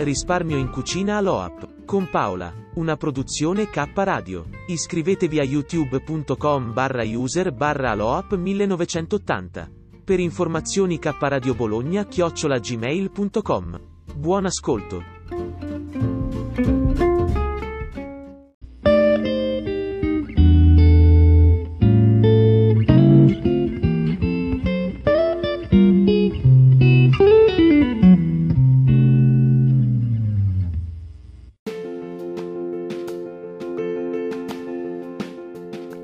Risparmio in cucina all'OAP. Con Paola. Una produzione K Radio. Iscrivetevi a youtube.com barra user barra aloap 1980. Per informazioni K Radio Bologna chiocciola gmail.com. Buon ascolto.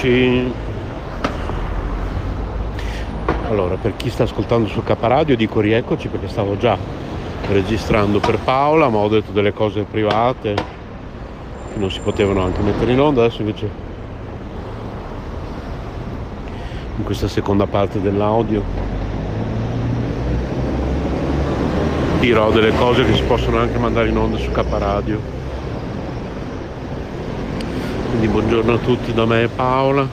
Rieccoci. Allora, per chi sta ascoltando su K Radio dico rieccoci perché stavo già registrando per Paola, ma ho detto delle cose private che non si potevano anche mettere in onda, adesso invece in questa seconda parte dell'audio dirò delle cose che si possono anche mandare in onda su K Radio. Quindi buongiorno a tutti da me Paola.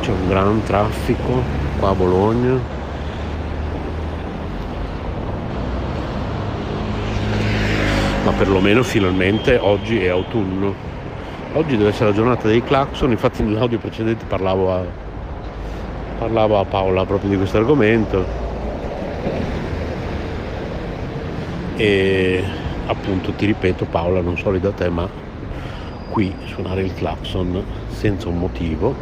C'è un gran traffico qua a Bologna. Ma perlomeno finalmente oggi è autunno. Oggi deve essere la giornata dei clacson, infatti nell'audio precedente parlavo a, parlavo a Paola proprio di questo argomento. E appunto ti ripeto Paola, non so da te, ma qui suonare il clacson senza un motivo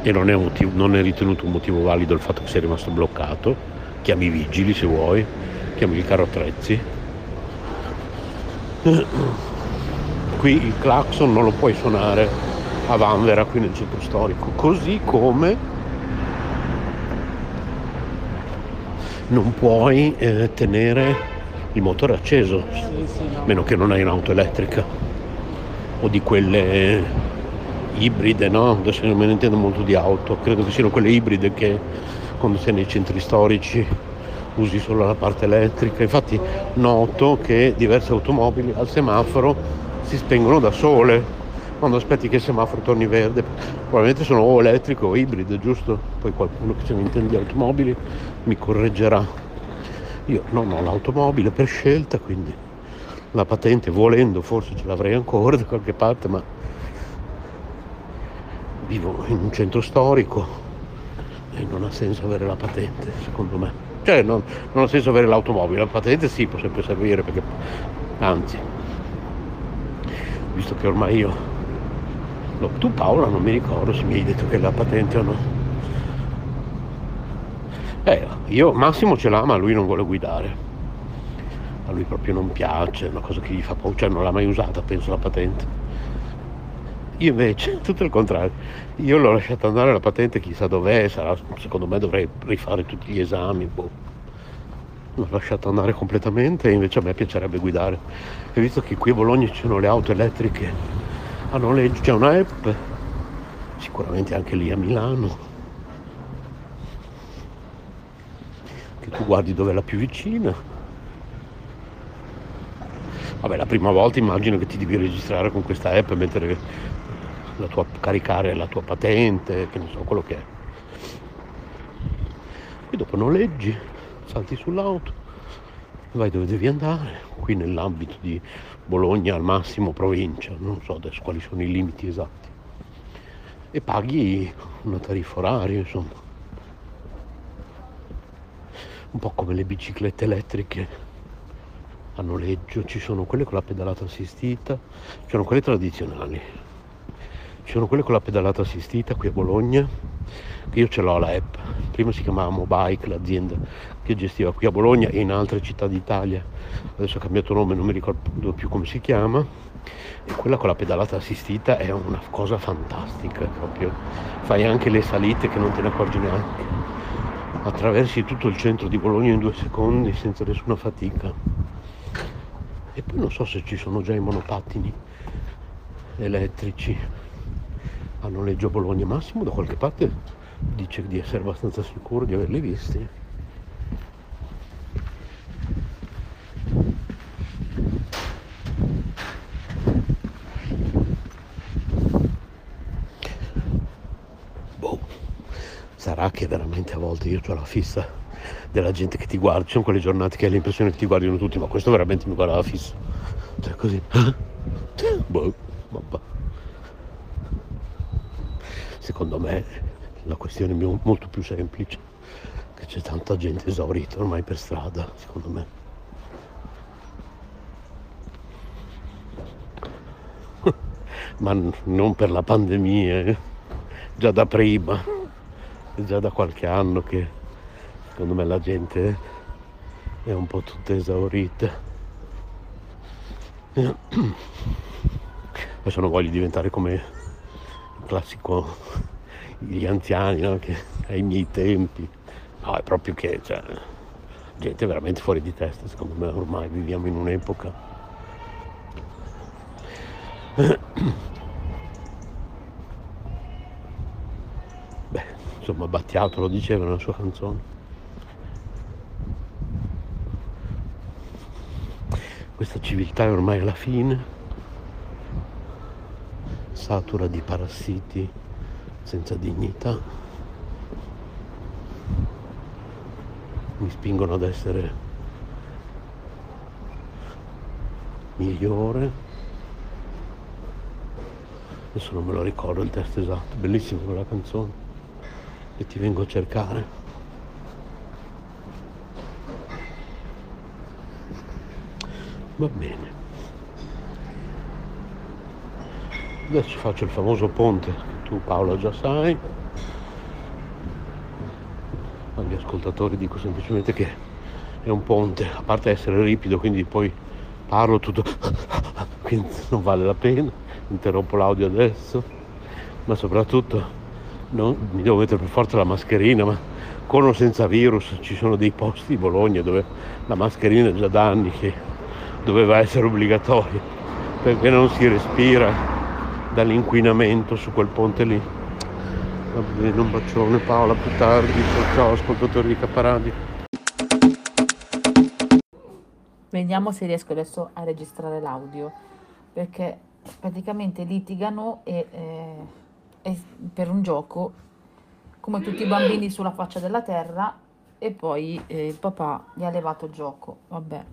e non è, motivo, non è, ritenuto un motivo valido il fatto che sia rimasto bloccato. Chiami i vigili se vuoi chiami il carro attrezzi. Qui il clacson non lo puoi suonare a Vanvera qui nel centro storico così come non puoi eh, tenere il motore acceso meno che non hai un'auto elettrica o di quelle ibride, no? Adesso non me ne intendo molto di auto, credo che siano quelle ibride che quando sei nei centri storici usi solo la parte elettrica. Infatti noto che diverse automobili al semaforo si spengono da sole quando aspetti che il semaforo torni verde. Probabilmente sono o elettriche o ibride, giusto? Poi qualcuno che se ne intende di automobili mi correggerà. Io non ho l'automobile per scelta, quindi la patente volendo forse ce l'avrei ancora da qualche parte ma vivo in un centro storico e non ha senso avere la patente secondo me cioè non, non ha senso avere l'automobile la patente sì può sempre servire perché anzi visto che ormai io... No, tu Paola non mi ricordo se mi hai detto che la patente o no. Eh, io Massimo ce l'ha ma lui non vuole guidare. Lui proprio non piace, è una cosa che gli fa paura, cioè non l'ha mai usata, penso, la patente. Io invece, tutto il contrario, io l'ho lasciata andare la patente, chissà dov'è, sarà, secondo me dovrei rifare tutti gli esami, boh. L'ho lasciata andare completamente e invece a me piacerebbe guidare. E visto che qui a Bologna ci sono le auto elettriche a noleggio, c'è una app, sicuramente anche lì a Milano, che tu guardi dove è la più vicina. Vabbè, la prima volta immagino che ti devi registrare con questa app e mettere la tua, caricare la tua patente, che non so quello che è. Poi dopo noleggi, salti sull'auto, vai dove devi andare, qui nell'ambito di Bologna al massimo provincia, non so adesso quali sono i limiti esatti, e paghi una tariffa oraria, insomma. Un po' come le biciclette elettriche a noleggio, ci sono quelle con la pedalata assistita, ci sono quelle tradizionali, ci sono quelle con la pedalata assistita qui a Bologna, che io ce l'ho la app. Prima si chiamava Mobike, l'azienda che gestiva qui a Bologna e in altre città d'Italia. Adesso ha cambiato nome, non mi ricordo più come si chiama. E quella con la pedalata assistita è una cosa fantastica, proprio. Fai anche le salite che non te ne accorgi neanche. Attraversi tutto il centro di Bologna in due secondi senza nessuna fatica. E poi non so se ci sono già i monopattini elettrici. A noleggio Bologna Massimo da qualche parte dice di essere abbastanza sicuro di averli visti. Boh sarà che veramente a volte io ho la fissa della gente che ti guarda ci sono quelle giornate che hai l'impressione che ti guardino tutti ma questo veramente mi guarda la fissa cioè così boh vabbè secondo me la questione è molto più semplice, che c'è tanta gente esaurita ormai per strada, secondo me. Ma non per la pandemia, eh. già da prima, già da qualche anno che secondo me la gente è un po' tutta esaurita. Adesso non voglio diventare come classico gli anziani no? che ai miei tempi no è proprio che cioè, gente veramente fuori di testa secondo me ormai viviamo in un'epoca beh insomma Battiato lo diceva nella sua canzone questa civiltà è ormai alla fine. Satura di parassiti senza dignità. Mi spingono ad essere migliore. Adesso non me lo ricordo il testo esatto bellissima quella canzone. Che ti vengo a cercare va bene. Adesso faccio il famoso ponte che tu Paolo già sai. Agli ascoltatori dico semplicemente che è un ponte a parte essere ripido quindi poi parlo tutto quindi non vale la pena. Interrompo l'audio adesso. Ma soprattutto non, mi devo mettere per forza la mascherina ma con o senza virus ci sono dei posti di Bologna dove la mascherina è già da anni che doveva essere obbligatoria perché non si respira dall'inquinamento su quel ponte lì. Va bene, un bacione Paola, più tardi, ciao, ciao ascoltatori di Caparadio. Vediamo se riesco adesso a registrare l'audio, perché praticamente litigano e, eh, e per un gioco, come tutti i bambini sulla faccia della terra, e poi eh, il papà gli ha levato il gioco. Vabbè.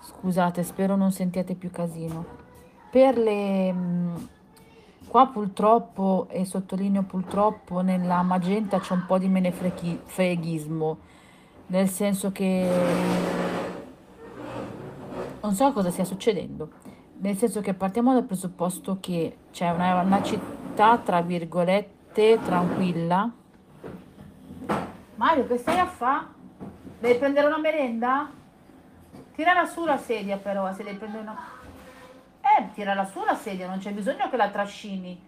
Scusate, spero non sentiate più casino. Per le... Mm, qua purtroppo, e sottolineo purtroppo, nella magenta c'è un po' di menefreghismo, nel senso che non so cosa stia succedendo, nel senso che partiamo dal presupposto che c'è una, una città, tra virgolette, tranquilla. Mario, che stai a fa? Devi prendere una merenda? Tirala su la sedia però, se devi prendere una... Eh, tirala su la sedia, non c'è bisogno che la trascini.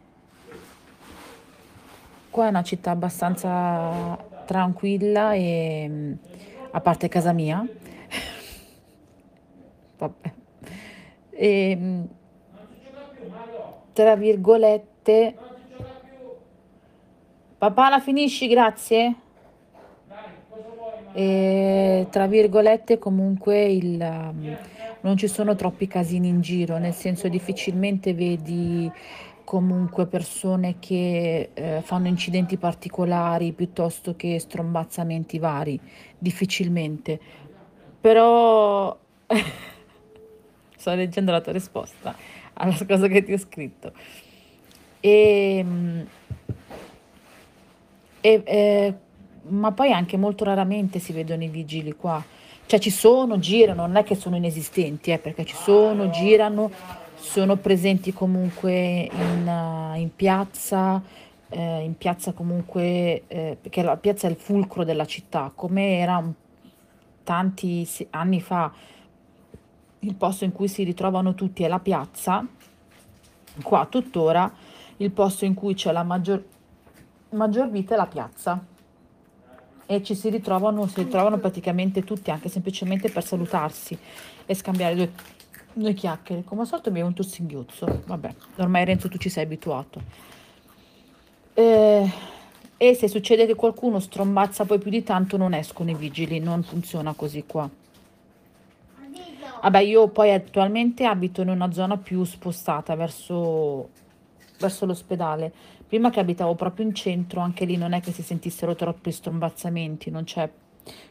Qua è una città abbastanza tranquilla e a parte casa mia. Vabbè. E, tra virgolette papà la finisci grazie e tra virgolette comunque il, um, non ci sono troppi casini in giro nel senso difficilmente vedi comunque persone che eh, fanno incidenti particolari piuttosto che strombazzamenti vari difficilmente però sto leggendo la tua risposta alla cosa che ti ho scritto. E, e, e, ma poi anche molto raramente si vedono i vigili qua. Cioè ci sono, girano, non è che sono inesistenti, eh, perché ci sono, girano, sono presenti comunque in, in piazza, eh, in piazza comunque, eh, perché la piazza è il fulcro della città, come era tanti anni fa il posto in cui si ritrovano tutti è la piazza, qua tuttora il posto in cui c'è la maggior, maggior vita è la piazza e ci si ritrovano, si ritrovano praticamente tutti anche semplicemente per salutarsi e scambiare due, due chiacchiere. Come al solito mi è un singhiozzo, vabbè, ormai Renzo tu ci sei abituato. Eh, e se succede che qualcuno strombazza poi più di tanto non escono i vigili, non funziona così qua. Vabbè, io poi attualmente abito in una zona più spostata verso, verso l'ospedale. Prima che abitavo proprio in centro, anche lì non è che si sentissero troppi strombazzamenti, non c'è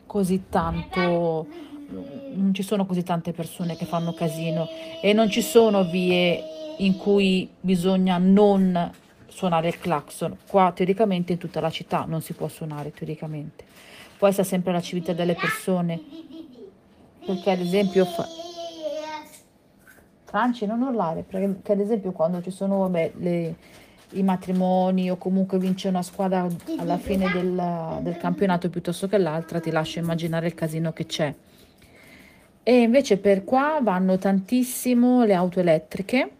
così tanto, non ci sono così tante persone che fanno casino e non ci sono vie in cui bisogna non suonare il clacson. Qua teoricamente in tutta la città non si può suonare teoricamente. Poi sta sempre la civiltà delle persone perché ad esempio fa... Franci non urlare perché ad esempio quando ci sono vabbè, le, i matrimoni o comunque vince una squadra alla fine del, del campionato piuttosto che l'altra ti lascio immaginare il casino che c'è. E invece per qua vanno tantissimo le auto elettriche.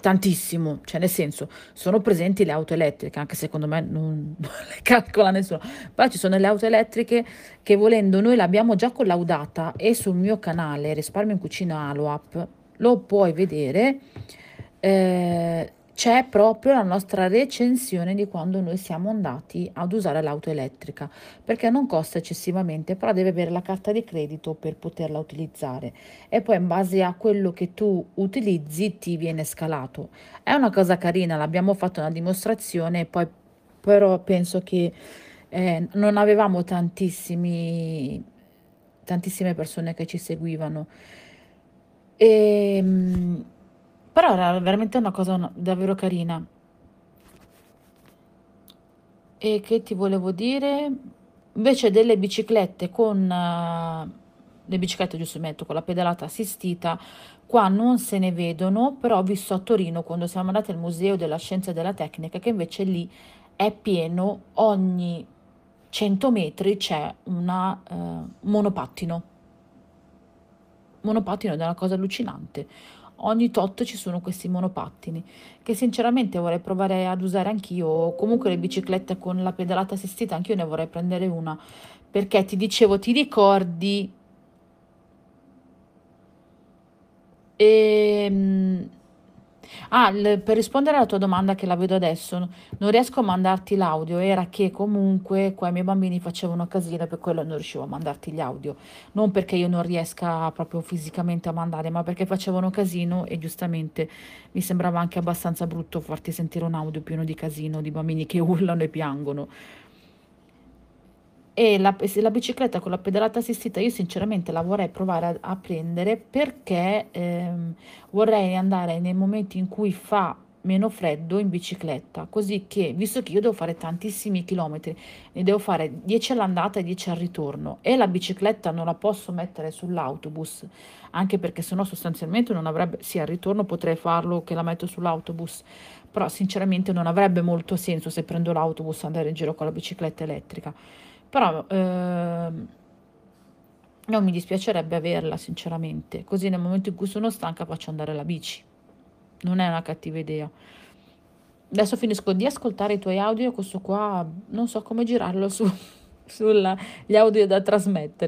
Tantissimo, cioè nel senso sono presenti le auto elettriche, anche secondo me non, non, le calcola nessuno, però ci sono le auto elettriche che volendo noi l'abbiamo già collaudata e sul mio canale Risparmio in Cucina Aloap lo puoi vedere, eh, c'è proprio la nostra recensione di quando noi siamo andati ad usare l'auto elettrica, perché non costa eccessivamente, però deve avere la carta di credito per poterla utilizzare e poi in base a quello che tu utilizzi ti viene scalato. È una cosa carina, l'abbiamo fatto una dimostrazione, poi però penso che eh, non avevamo tantissime persone che ci seguivano. E, ehm, però era veramente una cosa davvero carina. E che ti volevo dire? Invece delle biciclette con uh, le biciclette giusto metto con la pedalata assistita, qua non se ne vedono, però ho visto a Torino quando siamo andati al Museo della Scienza e della Tecnica che invece lì è pieno, ogni 100 metri c'è una uh, monopattino. Monopattino è una cosa allucinante ogni tot ci sono questi monopattini che sinceramente vorrei provare ad usare anch'io comunque le biciclette con la pedalata assistita anch'io ne vorrei prendere una. Perché ti dicevo ti ricordi? E ehm, Ah, per rispondere alla tua domanda che la vedo adesso, non riesco a mandarti l'audio, era che comunque qua i miei bambini facevano casino per quello non riuscivo a mandarti gli audio. Non perché io non riesca proprio fisicamente a mandare, ma perché facevano casino e giustamente mi sembrava anche abbastanza brutto farti sentire un audio pieno di casino, di bambini che urlano e piangono. E la, la, bicicletta con la pedalata assistita io sinceramente la vorrei provare a, a prendere perché ehm, vorrei andare nei momenti in cui fa meno freddo in bicicletta, così che, visto che io devo fare tantissimi chilometri, ne devo fare 10 all'andata e 10 al ritorno e la bicicletta non la posso mettere sull'autobus, anche perché sennò sostanzialmente non avrebbe, sì al ritorno potrei farlo che la metto sull'autobus, però sinceramente non avrebbe molto senso se prendo l'autobus andare in giro con la bicicletta elettrica, però ehm, non mi dispiacerebbe averla sinceramente, così nel momento in cui sono stanca faccio andare la bici non è una cattiva idea. Adesso finisco di ascoltare i tuoi audio, questo qua non so come girarlo su, sugli audio da trasmettere.